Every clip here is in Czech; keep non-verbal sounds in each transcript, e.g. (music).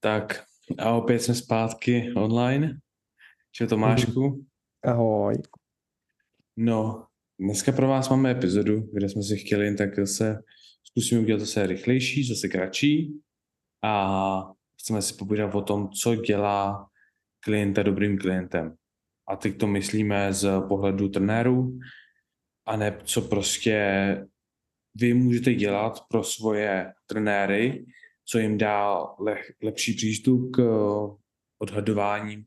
Tak a opět jsme zpátky online. Čau Tomášku. Ahoj. No, dneska pro vás máme epizodu, kde jsme si chtěli jen tak zase zkusíme udělat zase rychlejší, zase kratší a chceme si povídat o tom, co dělá klienta dobrým klientem. A teď to myslíme z pohledu trenérů, a ne co prostě vy můžete dělat pro svoje trenéry, co jim dá le, lepší přístup k eh, odhadování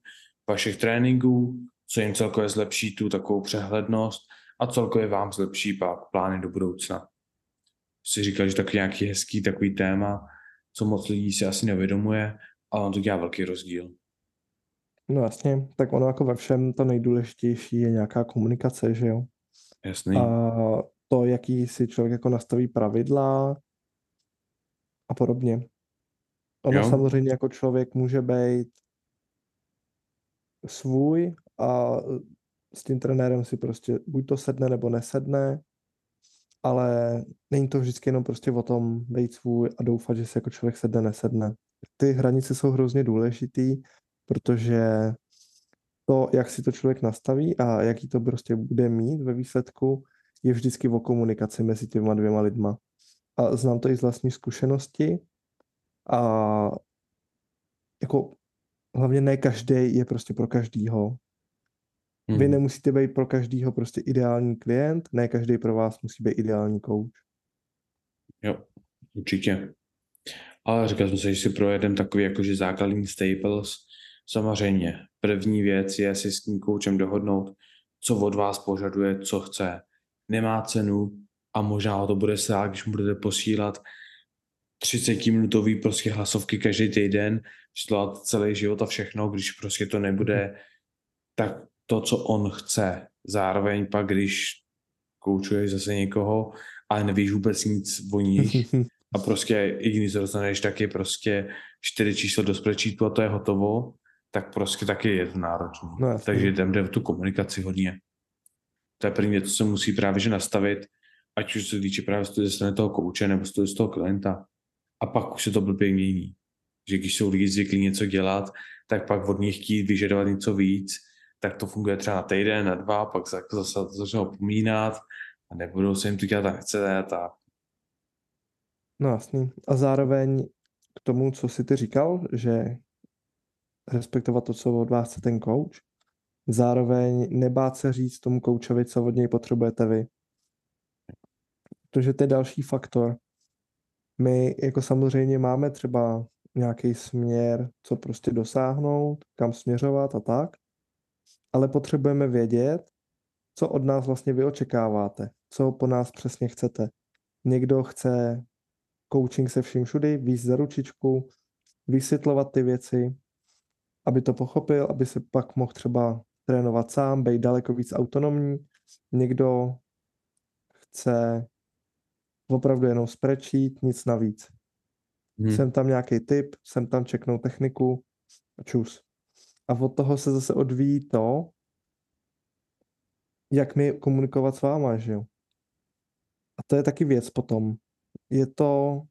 vašich tréninků, co jim celkově zlepší tu takovou přehlednost a celkově vám zlepší pak plány do budoucna. Si říkal, že takový nějaký hezký takový téma, co moc lidí si asi nevědomuje, ale on to dělá velký rozdíl. No jasně, tak ono jako ve všem to nejdůležitější je nějaká komunikace, že jo? Jasný. A to, jaký si člověk jako nastaví pravidla a podobně. Ono Jo. samozřejmě jako člověk může být svůj a s tím trenérem si prostě buď to sedne nebo nesedne, ale není to vždycky jenom prostě o tom být svůj a doufat, že si jako člověk sedne, nesedne. Ty hranice jsou hrozně důležitý, protože to, jak si to člověk nastaví a jaký to prostě bude mít ve výsledku, je vždycky o komunikaci mezi těma dvěma lidma. A znám to i z vlastní zkušenosti a jako hlavně ne každý je prostě pro každýho. Vy Hmm. nemusíte být pro každýho prostě ideální klient, ne každý pro vás musí být ideální coach. Jo, určitě. Ale říkal jsem si, že si projedem takový jakože základní staples. Samozřejmě, první věc je si s tím koučem dohodnout, co od vás požaduje, co chce. Nemá cenu a možná ho to bude stát, když mu budete posílat 30-minutový prostě hlasovky každý týden, štlát celý život a všechno, když prostě to nebude tak to, co on chce. Zároveň pak, když koučuješ zase někoho, ale nevíš vůbec nic o nich, (laughs) a prostě jediný, co dostaneš, tak je prostě čtyři číslo do spreadsheetu a to je hotovo, tak prostě taky je to náročné. No. Takže jdem jde v tu komunikaci hodně. To je první věc, co se musí právě že nastavit, ať už se týče právě ze strany toho kouče nebo z toho klienta. A pak už se to blbě mění. Že když jsou lidi zvyklí něco dělat, tak pak od nich chtít vyžadovat něco víc, tak to funguje třeba na týden, na dva, pak jako zase to začnou opomínat a nebudou se jim to dělat, tak chce a. No jasný. A zároveň k tomu, co jsi ty říkal, že respektovat to, co od vás chce ten coach, zároveň nebát se říct tomu koučovi, co od něj potřebujete vy. Protože to je další faktor. My jako samozřejmě máme třeba nějaký směr, co prostě dosáhnout, kam směřovat a tak, ale potřebujeme vědět, co od nás vlastně vy očekáváte, co po nás přesně chcete. Někdo chce coaching se vším všudy, víc za ručičku, vysvětlovat ty věci, aby to pochopil, aby se pak mohl třeba trénovat sám, být daleko víc autonomní. Někdo chce opravdu jenom spreadsheet, nic navíc. Hmm. Jsem tam nějaký tip, jsem tam čeknou techniku a čus. A od toho se zase odvíjí to, jak mi komunikovat s váma, že jo. A to je taky věc potom. Je to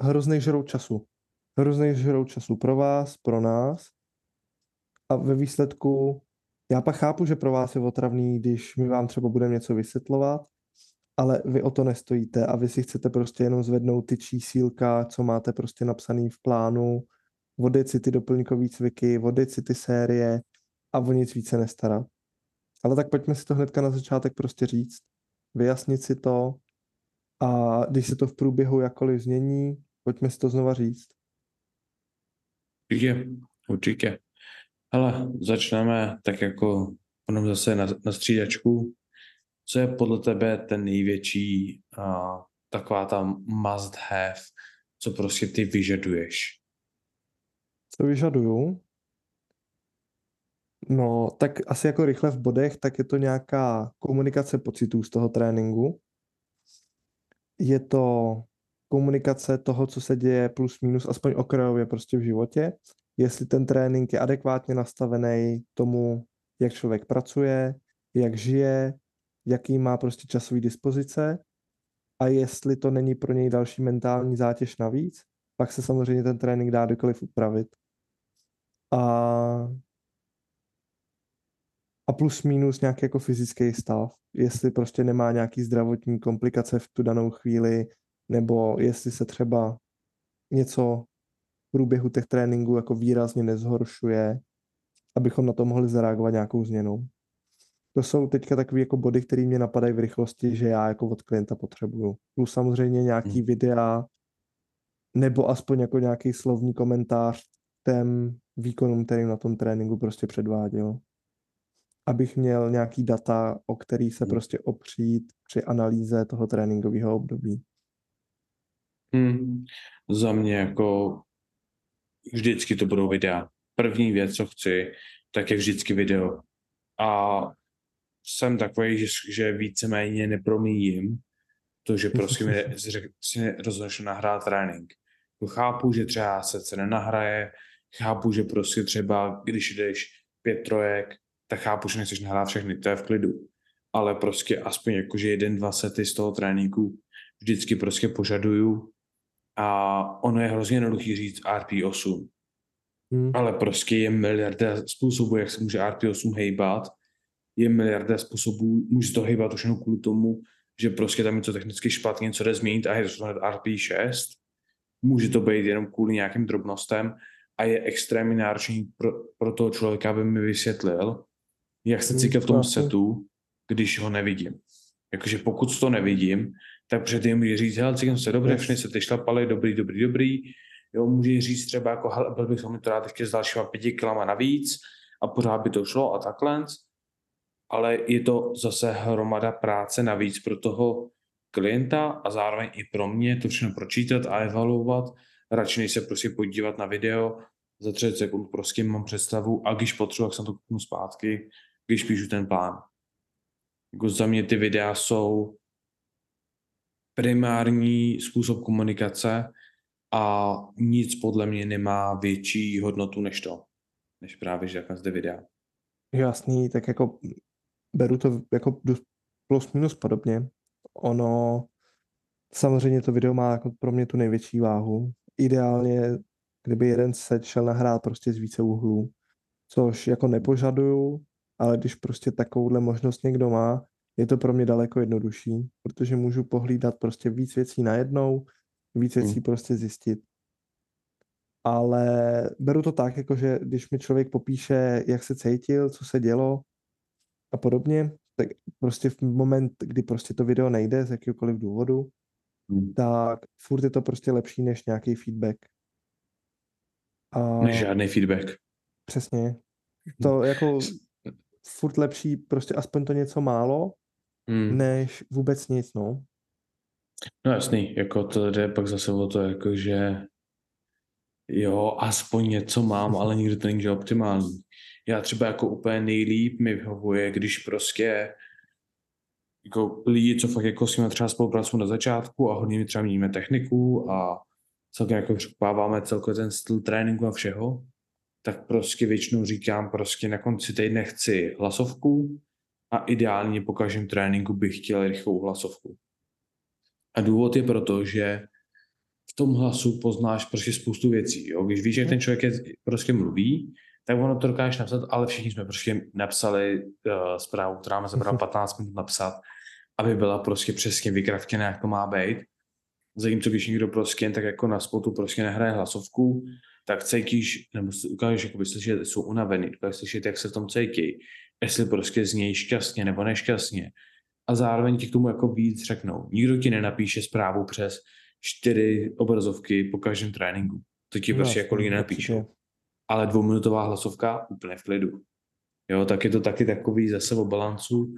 hrozný žrout času. Hrozný žrout času pro vás, pro nás. A ve výsledku, já pak chápu, že pro vás je otravný, když my vám třeba budeme něco vysvětlovat, ale vy o to nestojíte a vy si chcete prostě jenom zvednout ty čísílka, co máte prostě napsaný v plánu, vodit si ty doplňkový cviky, vodit si ty série a o nic více nestarat. Ale tak pojďme si to hnedka na začátek prostě říct, vyjasnit si to a když se to v průběhu jakkoliv změní, pojďme si to znova říct. Určitě, určitě. Ale začneme tak jako jenom zase na, na střídačku. Co je podle tebe ten největší uh, taková ta must have, co prostě ty vyžaduješ? Co vyžaduju? No, tak asi jako rychle v bodech, tak je to nějaká komunikace pocitů z toho tréninku. Je to komunikace toho, co se děje plus minus, aspoň okrajově prostě v životě. Jestli ten trénink je adekvátně nastavený tomu, jak člověk pracuje, jak žije, jaký má prostě časový dispozice a jestli to není pro něj další mentální zátěž navíc Pak se samozřejmě ten trénink dá kdekoliv upravit. A a plus minus nějaký jako fyzický stav, jestli prostě nemá nějaký zdravotní komplikace v tu danou chvíli, nebo jestli se třeba něco v průběhu těch tréninků jako výrazně nezhoršuje, abychom na to mohli zareagovat nějakou změnou. To jsou teďka takové jako body, které mě napadají v rychlosti, že já jako od klienta potřebuju. Plus samozřejmě nějaký hmm. videa, nebo aspoň jako nějaký slovní komentář těm výkonům, kterým na tom tréninku prostě předváděl abych měl nějaký data, o který se hmm. prostě opřít při analýze toho tréninkového období. Hmm. Za mě jako vždycky to budou videa. První věc, co chci, tak je vždycky video. A jsem takový, že, že víceméně nepromíjím to, že prostě mi (laughs) si rozhodneš nahrát trénink. Chápu, že třeba se nenahraje, chápu, že prostě třeba, když jdeš pět trojek, tak chápu, že nechceš nahrát všechny, to je v klidu. Ale prostě aspoň jakože jeden, dva sety z toho tréninku vždycky prostě požaduju a ono je hrozně jednoduchý říct RP8. Hmm. Ale prostě je miliarda způsobů, jak se může RP8 hejbat. Je miliarda způsobů, může to hejbat už jenom kvůli tomu, že prostě tam něco technicky špatně, něco jde změnit a je to RP6. Může to být jenom kvůli nějakým drobnostem a je extrémně náročný pro, pro toho člověka, aby mi vysvětlil, jak se cítil v tom setu, když ho nevidím. Jakože pokud to nevidím, tak před jim může říct, hele, cítím se dobře, všechny se ty šlapaly, dobrý, dobrý, dobrý. Jo, může říct třeba jako, hele, byl bych mi to rád ještě s dalšíma pěti kilama navíc a pořád by to šlo a takhle. Ale je to zase hromada práce navíc pro toho klienta a zároveň i pro mě to všechno pročítat a evaluovat. Radši než se prostě podívat na video, za 30 sekund prostě mám představu a když potřebuji, jak jsem to kouknu zpátky, když píšu ten plán. Jako za mě ty videa jsou primární způsob komunikace a nic podle mě nemá větší hodnotu než to, než právě, že zde videa. Jasný, tak jako beru to jako plus minus podobně. Ono, samozřejmě to video má jako pro mě tu největší váhu. Ideálně, kdyby jeden set šel nahrát prostě z více úhlů, což jako nepožaduju, ale když prostě takovouhle možnost někdo má, je to pro mě daleko jednodušší, protože můžu pohlídat prostě víc věcí najednou, víc věcí hmm. prostě zjistit. Ale beru to tak, jako že když mi člověk popíše, jak se cítil, co se dělo a podobně, tak prostě v moment, kdy prostě to video nejde z jakýkoliv důvodu, hmm. tak furt je to prostě lepší než nějaký feedback. A... Než žádný feedback. Přesně. To jako furt lepší prostě aspoň to něco málo, hmm. než vůbec nic, no. No jasný, jako to jde pak zase o to, jako že jo, aspoň něco mám, ale nikdy to není optimální. Já třeba jako úplně nejlíp mi vyhovuje, když prostě jako lidi, co fakt jako s nimi třeba spolupracují na začátku a hodně mi třeba měníme techniku a celkem jako překupáváme celkově ten styl tréninku a všeho, tak prostě většinou říkám prostě na konci týdne chci hlasovku a ideálně po každém tréninku bych chtěl rychlou hlasovku. A důvod je proto, že v tom hlasu poznáš prostě spoustu věcí. Jo? Když víš, jak ten člověk je, prostě mluví, tak ono to dokážeš napsat, ale všichni jsme prostě napsali uh, zprávu, která má zabrala 15 minut napsat, aby byla prostě přesně vykravtěna, jak to má být. Zatímco když někdo prostě tak jako na spotu prostě nehraje hlasovku, tak cítíš, nebo ukážeš jako slyšet, že jsou unavený, dokážeš slyšet, jak se v tom cítí, jestli prostě znějí šťastně nebo nešťastně. A zároveň ti k tomu jako víc řeknou. Nikdo ti nenapíše zprávu přes čtyři obrazovky po každém tréninku. To ti no, prostě jako lidi nenapíšou. Ale dvouminutová hlasovka úplně v klidu. Jo, tak je to taky takový zase o balancu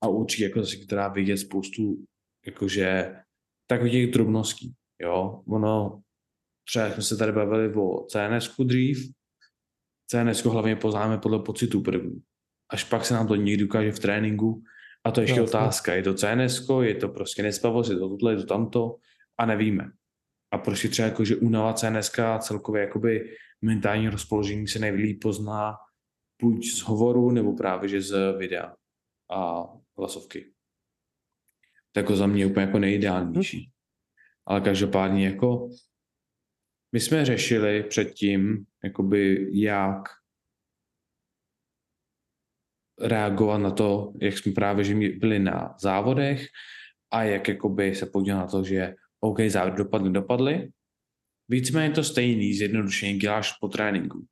a určitě jako zase, která vidět spoustu jakože takových těch drobností. Jo, ono třeba jsme se tady bavili o cns dřív, CNS hlavně poznáme podle pocitu první. Až pak se nám to někdy ukáže v tréninku a to je ještě no, otázka. Je to CNS, je to prostě nespavost, je to tohle, je to tamto a nevíme. A prostě třeba jako, že únava CNS a celkově jakoby mentální rozpoložení se nejlíp pozná buď z hovoru, nebo právě že z videa a hlasovky. To jako za mě úplně jako nejideálnější. Hm. Ale každopádně jako my jsme řešili předtím, jakoby jak reagovat na to, jak jsme právě že byli na závodech a jak jakoby se podívat na to, že OK, závody dopadly, dopadly. Víceméně to stejný, zjednodušeně děláš po tréninku.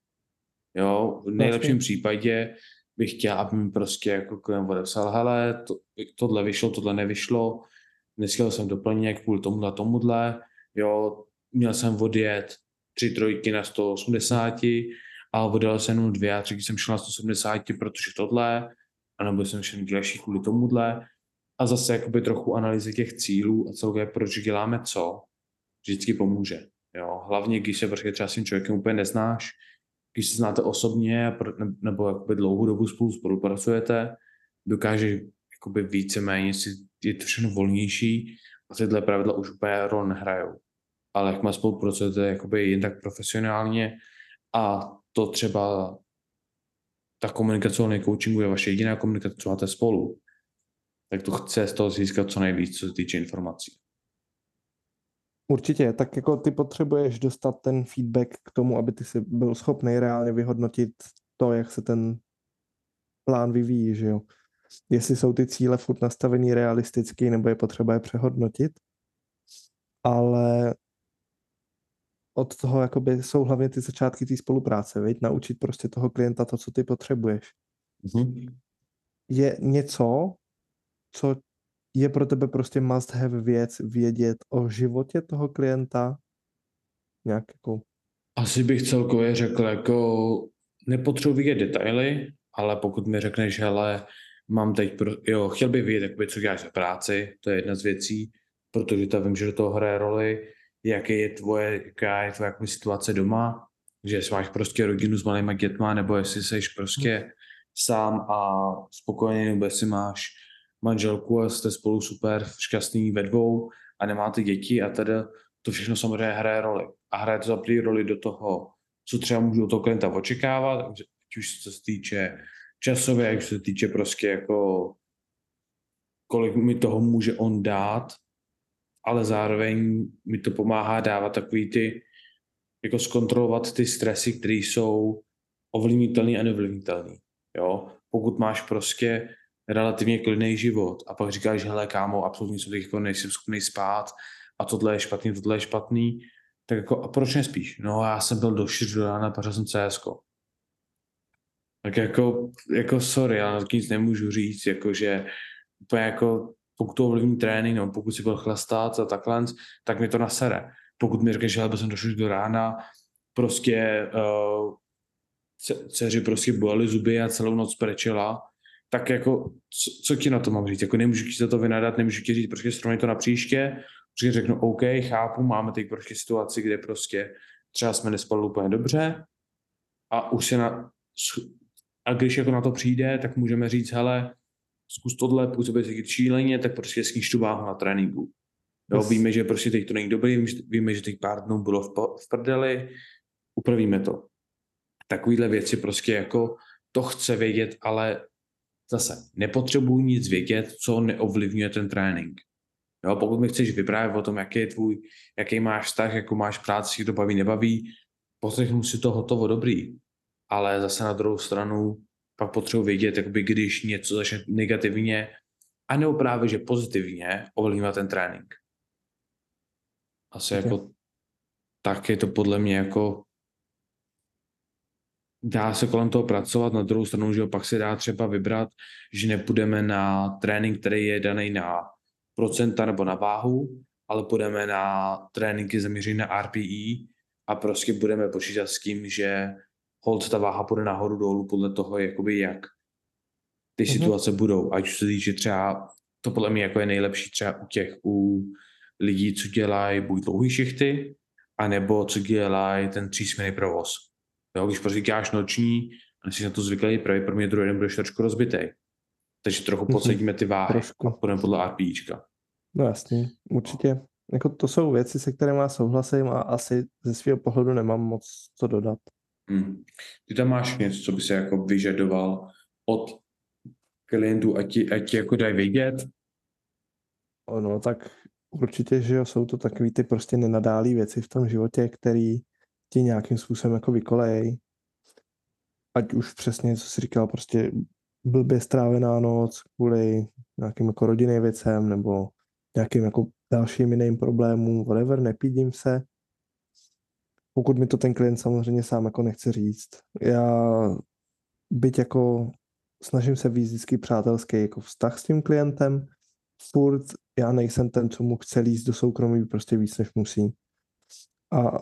Jo, v nejlepším vlastně. případě bych chtěl, aby mi prostě jako klient odepsal, hele, to, tohle vyšlo, tohle nevyšlo, dneska jsem doplněk kvůli tomuhle, tomuhle, jo, měl jsem odjet tři trojky na 180, ale odjel jsem jenom dvě a tři jsem šel na 170, protože tohle, anebo jsem šel další kvůli tomuhle. A zase jakoby trochu analýzy těch cílů a celkově proč děláme co, vždycky pomůže. Jo? Hlavně, když se prostě třeba s tím člověkem úplně neznáš, když se znáte osobně nebo jakoby dlouhou dobu spolu spolupracujete, dokáže jakoby víceméně si je to všechno volnější a tyhle pravidla už úplně rol nehrajou. Ale jak má spolupracujete jakoby jen tak profesionálně a to třeba ta komunikace o coachingu je vaše jediná komunikace, co máte spolu, tak to chce z toho získat co nejvíc, co se týče informací. Určitě, tak jako ty potřebuješ dostat ten feedback k tomu, aby ty si byl schopný reálně vyhodnotit to, jak se ten plán vyvíjí, že jo. Jestli jsou ty cíle furt nastavený realisticky, nebo je potřeba je přehodnotit. Ale od toho jakoby jsou hlavně ty začátky té spolupráce, viď? naučit prostě toho klienta to, co ty potřebuješ. Mm-hmm. Je něco, co je pro tebe prostě must have věc vědět o životě toho klienta? Nějak jako... Asi bych celkově řekl, jako nepotřebuji vidět detaily, ale pokud mi řekneš, hele, mám teď, pro, jo, chtěl bych vědět, jakoby, co děláš za práci, to je jedna z věcí, protože to vím, že do toho hraje roli, jaké je tvoje, jaká je tvoje situace doma, že jestli máš prostě rodinu s malýma dětma, nebo jestli jsi prostě hmm. sám a spokojený, nebo jestli máš manželku a jste spolu super šťastný ve dvou a nemáte děti a teda to všechno samozřejmě hraje roli. A hraje to za první roli do toho, co třeba můžu od toho klienta očekávat, ať už se týče časově, jak se týče prostě jako kolik mi toho může on dát, ale zároveň mi to pomáhá dávat takový ty, jako zkontrolovat ty stresy, které jsou ovlivnitelné a neovlivnitelné. Jo? Pokud máš prostě relativně klidný život a pak říkáš, hele kámo, absolutně jsem jako nejsem schopný spát a tohle je špatný, tohle je špatný, tak jako a proč nespíš? No já jsem byl do 4 do rána, pařil jsem CS. Tak jako, jako sorry, já na nic nemůžu říct, jako že úplně jako pokud to ovlivní trénink, no, pokud si byl chlastat a takhle, tak mi to nasere. Pokud mi řekneš, že jsem došel do rána, prostě uh, dceři prostě bolely zuby a celou noc prečela, tak jako, co, co ti na to mám říct? Jako nemůžu ti za to vynadat, nemůžu ti říct, prostě srovnej to na příště, protože řeknu, OK, chápu, máme teď prostě situaci, kde prostě třeba jsme nespali úplně dobře a už se na, a když jako na to přijde, tak můžeme říct, hele, zkus tohle, působit se šíleně, tak prostě sníž tu váhu na tréninku. Jo, yes. víme, že prostě teď to není dobrý, víme, že teď pár dnů bylo v, v prdeli, upravíme to. Takovýhle věci prostě jako to chce vědět, ale zase nepotřebuji nic vědět, co neovlivňuje ten trénink. Jo, pokud mi chceš vyprávět o tom, jaký je tvůj, jaký máš vztah, jakou máš práci, to baví, nebaví, poslechnu si to hotovo dobrý. Ale zase na druhou stranu pak potřebuji vědět, jakoby, když něco začne negativně, a nebo právě, že pozitivně ovlivňuje ten trénink. Asi okay. jako tak je to podle mě jako dá se kolem toho pracovat, na druhou stranu, že pak se dá třeba vybrat, že nepůjdeme na trénink, který je daný na procenta nebo na váhu, ale půjdeme na tréninky zaměřené na RPE a prostě budeme počítat s tím, že hold ta váha půjde nahoru dolů podle toho, jakoby jak ty mm-hmm. situace budou. Ať se týče třeba, to podle mě jako je nejlepší třeba u těch, u lidí, co dělají buď dlouhý šichty, anebo co dělají ten třísměrný provoz. Jo, když prostě děláš noční a jsi na to zvyklý, mě druhý den budeš trošku rozbitý. Takže trochu mm-hmm. podsadíme ty váhy trošku. a půjdeme podle RPIčka. No jasně, určitě. Jako to jsou věci, se kterými souhlasím a asi ze svého pohledu nemám moc co dodat. Hmm. Ty tam máš něco, co by se jako vyžadoval od klientů, ať ti, ať ti jako dají vědět? No tak určitě, že jo, jsou to takový ty prostě nenadálý věci v tom životě, který ti nějakým způsobem jako vykolej. Ať už přesně, co jsi říkal, prostě blbě strávená noc kvůli nějakým jako rodinným věcem nebo nějakým jako dalším jiným problémům, whatever, nepídím se. Pokud mi to ten klient samozřejmě sám jako nechce říct. Já byť jako snažím se víc vždycky přátelský jako vztah s tím klientem, furt já nejsem ten, co mu chce líst do soukromí prostě víc, než musí. A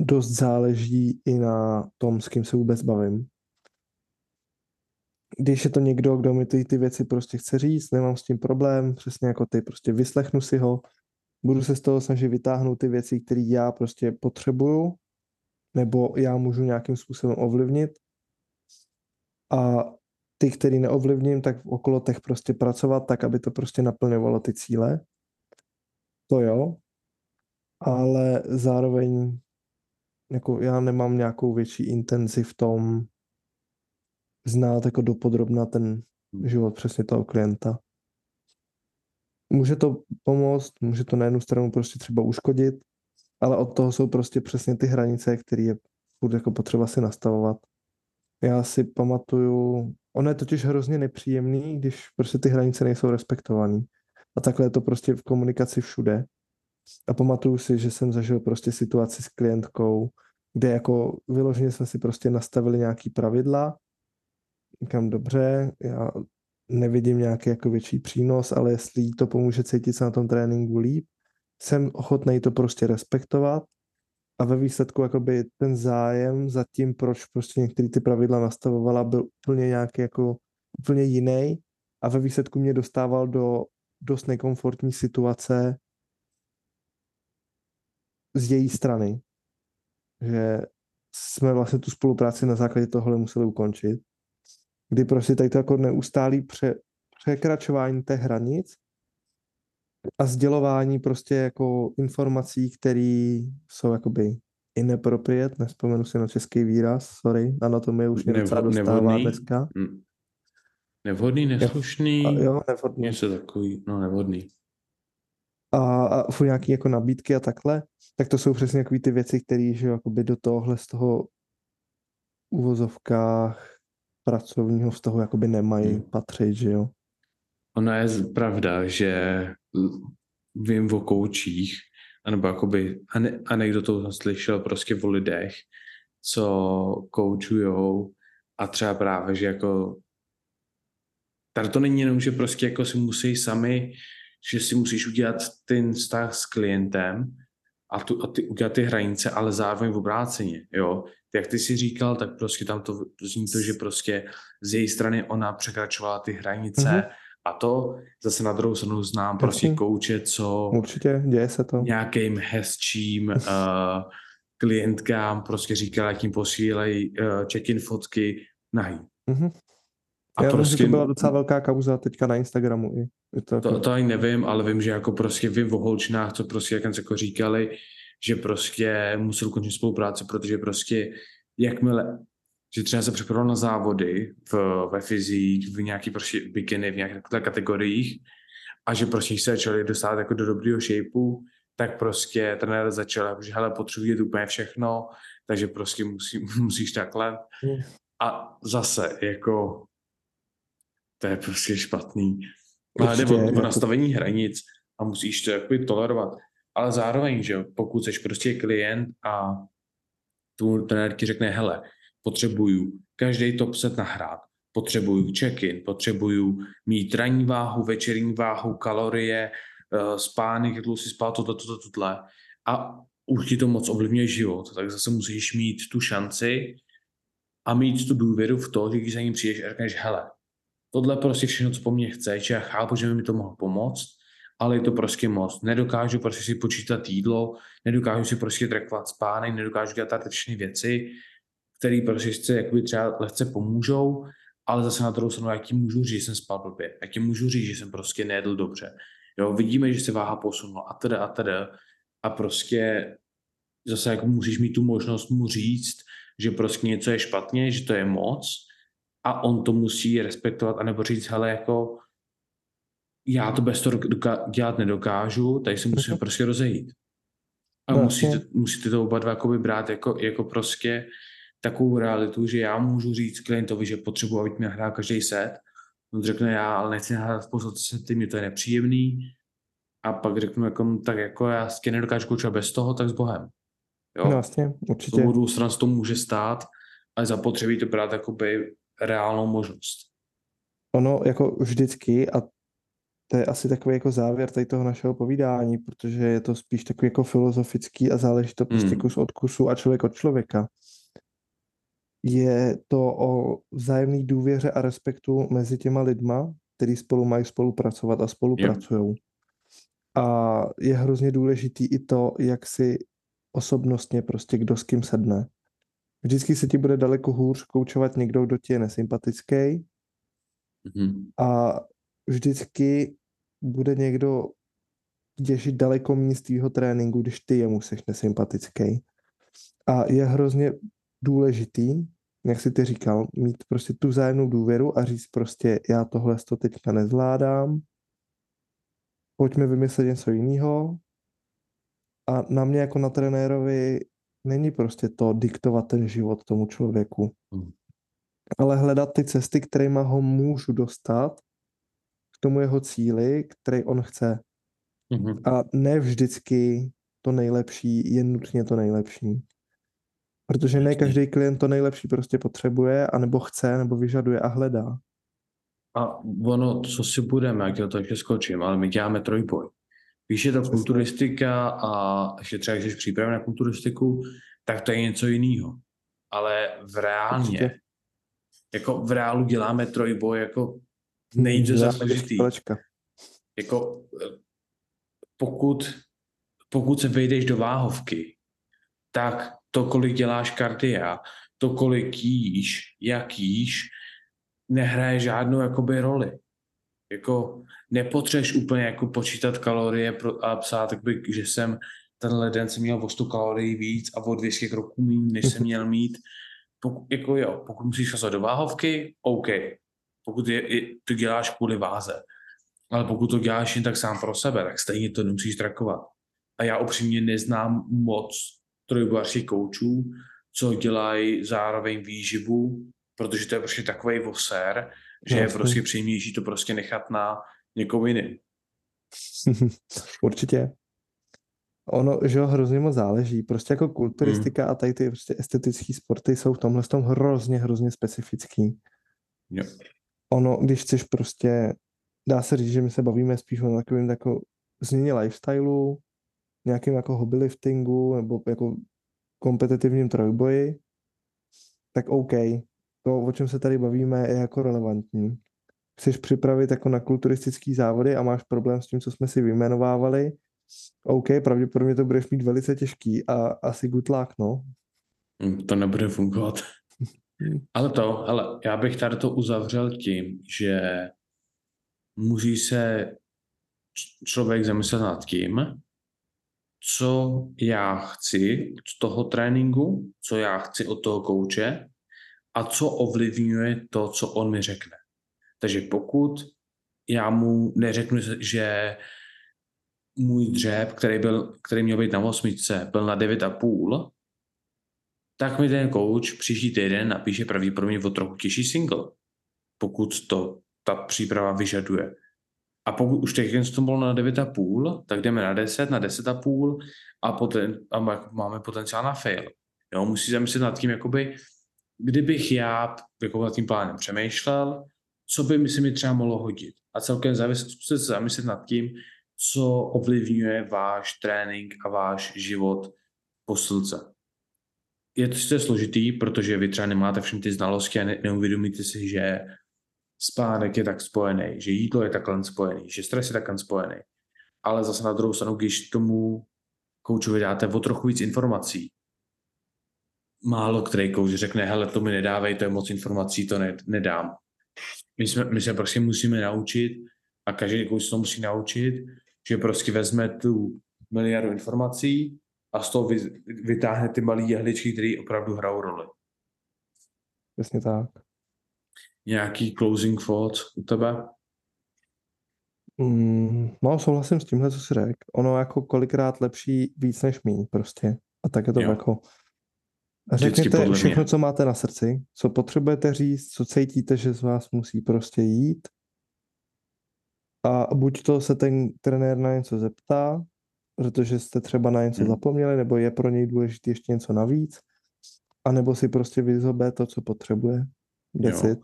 dost záleží i na tom, s kým se vůbec bavím. Když je to někdo, kdo mi ty, ty věci prostě chce říct, nemám s tím problém, přesně jako ty, prostě vyslechnu si ho, budu se z toho snažit vytáhnout ty věci, které já prostě potřebuju, nebo já můžu nějakým způsobem ovlivnit. A ty, který neovlivním, tak okolo těch prostě pracovat tak, aby to prostě naplňovalo ty cíle. To jo, ale zároveň jako já nemám nějakou větší intenzi v tom znát jako dopodrobna ten život přesně toho klienta. Může to pomoct, může to na jednu stranu prostě třeba uškodit, ale od toho jsou prostě přesně ty hranice, které je furt jako potřeba si nastavovat. Já si pamatuju, ono je totiž hrozně nepříjemný, když prostě ty hranice nejsou respektované. A takhle je to prostě v komunikaci všude. A pamatuju si, že jsem zažil prostě situaci s klientkou, kde jako vyloženě jsme si prostě nastavili nějaký pravidla. Říkám, dobře, já nevidím nějaký jako větší přínos, ale jestli jí to pomůže cítit se na tom tréninku líp, jsem ochotný to prostě respektovat a ve výsledku jakoby ten zájem za tím, proč prostě některé ty pravidla nastavovala, byl úplně nějaký jako úplně jiný a ve výsledku mě dostával do dost nekomfortní situace z její strany, že jsme vlastně tu spolupráci na základě tohle museli ukončit, kdy prostě tady to jako neustálý pře, překračování těch hranic a sdělování prostě jako informací, které jsou jakoby inappropriate, nespomenu si na český výraz, sorry, anatomie už mě docela dostává nevhodný, dneska. Mm. Nevhodný, neslušný, a jo, nevhodný. něco takový, no nevhodný. A, a furt nějaký jako nabídky a takhle, tak to jsou přesně takové ty věci, které že jakoby do tohohle z toho uvozovkách pracovního vztahu jakoby nemají hmm. patřit, že jo. Ono je pravda, že vím o koučích, anebo jakoby anekdotou jsem slyšel prostě o lidech, co koučujou a třeba právě, že jako tady to není jenom, že prostě jako si musí sami, že si musíš udělat ten vztah s klientem a, tu, a ty, udělat ty hranice, ale zároveň v obráceně, jo. Jak ty si říkal, tak prostě tam to zní to, že prostě z její strany ona překračovala ty hranice, mm-hmm a to zase na druhou stranu znám Jasný. prostě kouče, co Určitě, děje se to. Nějakým hezčím uh, klientkám prostě říkal, jak jim posílají uh, check-in fotky nahý. Mm-hmm. A Já prostě, vím, že to byla docela velká kauza teďka na Instagramu. I. Je to, jako... to, to ani nevím, ale vím, že jako prostě vím o holčinách, co prostě jak jako říkali, že prostě musel ukončit spolupráci, protože prostě jakmile že třeba se připravoval na závody v, ve fyzích, v nějaký prostě bikiny, v nějakých kategoriích a že prostě se začali dostat jako do dobrého shapeu, tak prostě trenér začal, jako, že hele, potřebuje úplně všechno, takže prostě musí, (laughs) musíš takhle. Hmm. A zase, jako, to je prostě špatný. Ale jde o, o nastavení hranic a musíš to jakoby tolerovat. Ale zároveň, že pokud jsi prostě klient a tu trenér ti řekne, hele, potřebuju každý top set nahrát, potřebuju check-in, potřebuju mít ranní váhu, večerní váhu, kalorie, eh, spánek, jak si spát, toto, toto, tohle. A už ti to moc ovlivňuje život, tak zase musíš mít tu šanci a mít tu důvěru v to, že když za ním přijdeš a řekneš, hele, tohle prostě všechno, co po mně chceš, já chápu, že mi to mohl pomoct, ale je to prostě moc. Nedokážu prostě si počítat jídlo, nedokážu si prostě trackovat spánek, nedokážu dělat všechny věci, který prostě jakoby třeba lehce pomůžou, ale zase na druhou stranu, jak ti můžu říct, že jsem spal blbě, jak ti můžu říct, že jsem prostě nejedl dobře. Jo, vidíme, že se váha posunula a teda a teda a prostě zase jako musíš mít tu možnost mu říct, že prostě něco je špatně, že to je moc a on to musí respektovat, anebo říct, hele, jako já to bez toho dělat nedokážu, tady se musíme mhm. prostě rozejít. A No, musíte, musíte to oba dva jakoby brát jako, jako prostě takovou realitu, že já můžu říct klientovi, že potřebuji, aby mě hrál každý set. On řekne, já ale nechci hrát spoustu sety, mě to je nepříjemný. A pak řeknu, jako, no, tak jako já tě nedokážu koučovat bez toho, tak s Bohem. Jo? No jasně, Z určitě. stranu to může stát, ale zapotřebí to brát jakoby reálnou možnost. Ono jako vždycky, a to je asi takový jako závěr tady toho našeho povídání, protože je to spíš takový jako filozofický a záleží to prostě Hmm. kus od kusu a člověk od člověka. Je to o vzájemné důvěře a respektu mezi těma lidma, který spolu mají spolupracovat a spolupracují. A je hrozně důležitý i to, jak si osobnostně prostě kdo s kým sedne. Vždycky se ti bude daleko hůř koučovat někdo, kdo ti je nesympatický, Mhm. a vždycky bude někdo těžit daleko méně z tvýho tréninku, když ty jemu seš nesympatický. A je hrozně důležitý, jak jsi ty říkal, mít prostě tu vzájemnou důvěru a říct prostě, já tohle to teďka nezvládám, pojďme vymyslet něco jiného. A na mě jako na trenérovi není prostě to diktovat ten život tomu člověku, Hmm. ale hledat ty cesty, kterými ho můžu dostat k tomu jeho cíli, který on chce. Mhm. A ne vždycky to nejlepší je nutně to nejlepší. Protože ne každý klient to nejlepší prostě potřebuje, anebo chce, nebo vyžaduje a hledá. A ono, co si budeme, jak to takže skočím, ale my děláme trojboj. Když je to kulturistika a ještě třeba, když jsi připraven na kulturistiku, tak to je něco jiného. Ale v reálně, Určitě. jako v reálu děláme trojboj jako nejde za složitý. Jako eh, pokud, pokud se vejdeš do váhovky, tak to, kolik děláš kardia, to, kolik jíš, jak jíš, nehraje žádnou jakoby roli. Jako nepotřebuješ úplně jako počítat kalorie pro, a psát, jakoby, že jsem tenhle den jsem měl o 100 kalorií víc a o 200 kroků méně, než jsem měl mít. Pokud, jako jo, pokud musíš šasat do váhovky, OK. Pokud je, je, to děláš kvůli váze. Ale pokud to děláš jen tak sám pro sebe, tak stejně to nemusíš trakovat. A já upřímně neznám moc trojbojařských koučů, co dělají zároveň výživu, protože to je prostě takový voser, že je Jasně. prostě příjemnější to prostě nechat na někoho jiným. (laughs) Určitě. Ono, že jo, hrozně moc záleží. Prostě jako kulturistika a tady ty prostě estetické sporty jsou v tomhle tom hrozně, hrozně specifický. Jo. Ono, když chceš prostě, dá se říct, že my se bavíme spíš o takovým jako změně lifestylu, nějakým jako hobby liftingu nebo jako kompetitivním trojboji, tak OK. To, o čem se tady bavíme, je jako relevantní. Chceš připravit jako na kulturistický závody a máš problém s tím, co jsme si vyjmenovávali, OK, pravděpodobně to budeš mít velice těžký a asi good luck, no. Hm, To nebude fungovat. Hmm. (laughs) Ale to, ale já bych tady to uzavřel tím, že musí se člověk zamyslet nad tím, co já chci z toho tréninku, co já chci od toho kouče a co ovlivňuje to, co on mi řekne. Takže pokud já mu neřeknu, že můj dřeb, který, byl, který měl být na osmičce, byl na 9,5, tak mi ten coach příští týden napíše pravděpodobně o trochu těžší single, pokud to ta příprava vyžaduje. A pokud už teď to bylo na 9,5, tak jdeme na 10, na 10,5 a, poten, a má- máme potenciál na fail. Jo, musí zamyslet nad tím, jakoby, kdybych já jako nad tím plánem přemýšlel, co by mi se mi třeba mohlo hodit. A celkem zkuste se zamyslet nad tím, co ovlivňuje váš trénink a váš život posilce. Je to sice složitý, protože vy třeba nemáte všechny ty znalosti a ne, neuvědomíte si, že spánek je tak spojený, že jídlo je takhle spojený, že stres je takhle spojený. Ale zase na druhou stranu, když tomu koučovi dáte o trochu víc informací, málo který kouč řekne, hele, to mi nedávej, to je moc informací, to ne, nedám. My, jsme, my se prostě musíme naučit a každý kouč se to musí naučit, že prostě vezme tu miliardu informací a z toho vy, vytáhne ty malé jehličky, které opravdu hrajou roli. Přesně tak. Nějaký closing thoughts u tebe? Mm, no, souhlasím s tímhle, co jsi řekl. Ono jako kolikrát lepší víc než míň prostě. A tak je to Jo. jako... Řekněte všechno, mě. co máte na srdci, co potřebujete říct, co cítíte, že z vás musí prostě jít. A buď to se ten trenér na něco zeptá, protože jste třeba na něco Hmm. zapomněli, nebo je pro něj důležité ještě něco navíc, a nebo si prostě vyzobe to, co potřebuje. It.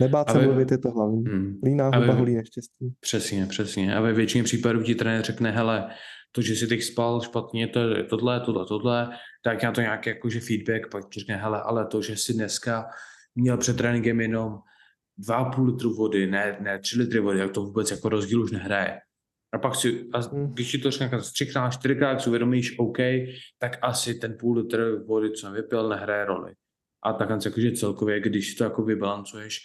Nebát se mluvit je to hlavní. Hmm. Líná huba holí neštěstí. Přesně, přesně. A ve většině případů ti trenér řekne, hele, to, že jsi teď spal špatně, to je tohle, tohle, tohle, tak na to nějaký jakože feedback, pak ti řekne, hele, ale to, že jsi dneska měl před tréninkem jenom 2,5 litru vody, ne, ne 3 litry vody, tak to vůbec jako rozdíl už nehraje. A pak si, a Hmm. když ti to řekne třikrát, čtyřikrát, si uvědomíš, OK, tak asi ten půl litr vody, co jsem vypil, nehraje roli. A tak jakože celkově, když si to jako vybalancuješ,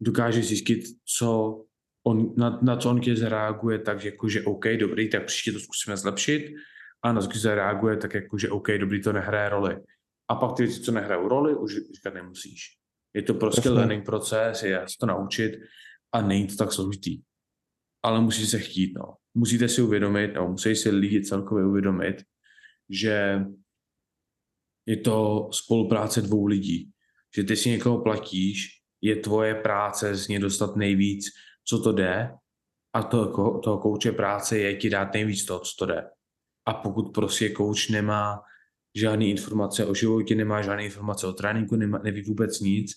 dokážeš zjistit, co on, na, na co on tě zareaguje, tak jakože OK, dobrý, tak příště to zkusíme zlepšit. A na co zareaguje, tak jakože OK, dobrý, to nehraje roli. A pak ty věci, co nehrajou roli, už říkat nemusíš. Je to prostě Jasně. learning proces, je se to naučit a není to tak složitý. Ale musí se chtít, no. Musíte si uvědomit, nebo musí si lidi celkově uvědomit, že je to spolupráce dvou lidí. Že ty si někoho platíš, je tvoje práce z něj dostat nejvíc, co to jde, a to, toho kouče práce je ti dát nejvíc toho, co to jde. A pokud prostě kouč nemá žádné informace o životě, nemá žádné informace o tréninku, nemá, neví vůbec nic,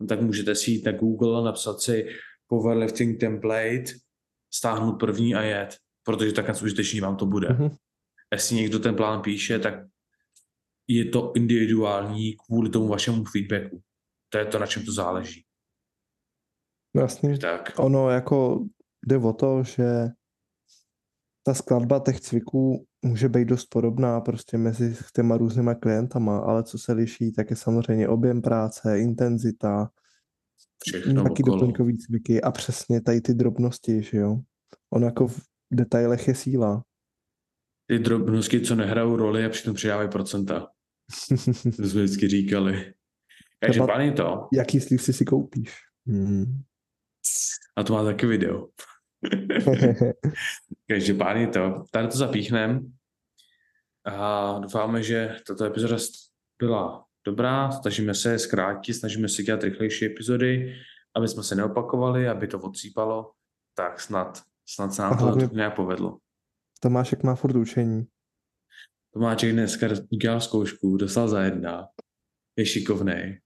no tak můžete si jít na Google a napsat si powerlifting template, stáhnout první a jet, protože tak užitečný vám to bude. Mhm. Jestli někdo ten plán píše, tak je to individuální kvůli tomu vašemu feedbacku. To je to, na čem to záleží. Jasný. Tak, Ono jako jde o to, že ta skladba těch cviků může být dost podobná prostě mezi těma různýma klientama, ale co se liší, tak je samozřejmě objem práce, intenzita, všechno nějaký okolo. doplňkový cviky a přesně tady ty drobnosti, že jo. On jako v detailech je síla. Ty drobnosti, co nehrajou roli a přitom přidávají procenta. (laughs) To jsme vždycky říkali. Každopádně to. Jaký slív si si koupíš? Hmm. A to má taky video. (laughs) Každopádně to. Tady to zapíchnem. A doufáme, že tato epizoda byla dobrá. Snažíme se zkrátit, snažíme se dělat rychlejší epizody, aby jsme se neopakovali, aby to odsýpalo. Tak snad, snad se nám to nějak povedlo. Tomášek má furt učení. Tomáček dneska udělal zkoušku, dostal za jedna, je šikovnej,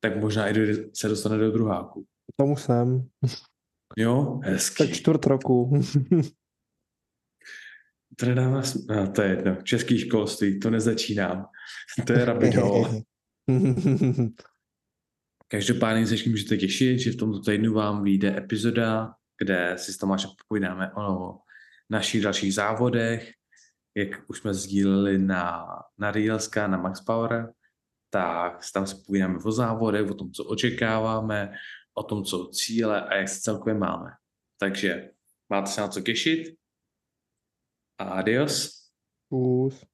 tak možná i se dostane do druháku. Tomu jsem. Jo, Tak hezký. čtvrt roku. To nedává, sm- no, to je jedno, český školství, to nezačínám. To je rabbit hole. (laughs) Každopádně se ještě můžete těšit, že v tomto týdnu vám vyjde epizoda, kde si s Tomášem popovídáme o našich dalších závodech, jak už jsme sdíleli na, na Reelska, na Max Power, tak tam se povídáme o závodech, o tom, co očekáváme, o tom, co cíle a jak se celkově máme. Takže máte se na co těšit. Adios. Kus.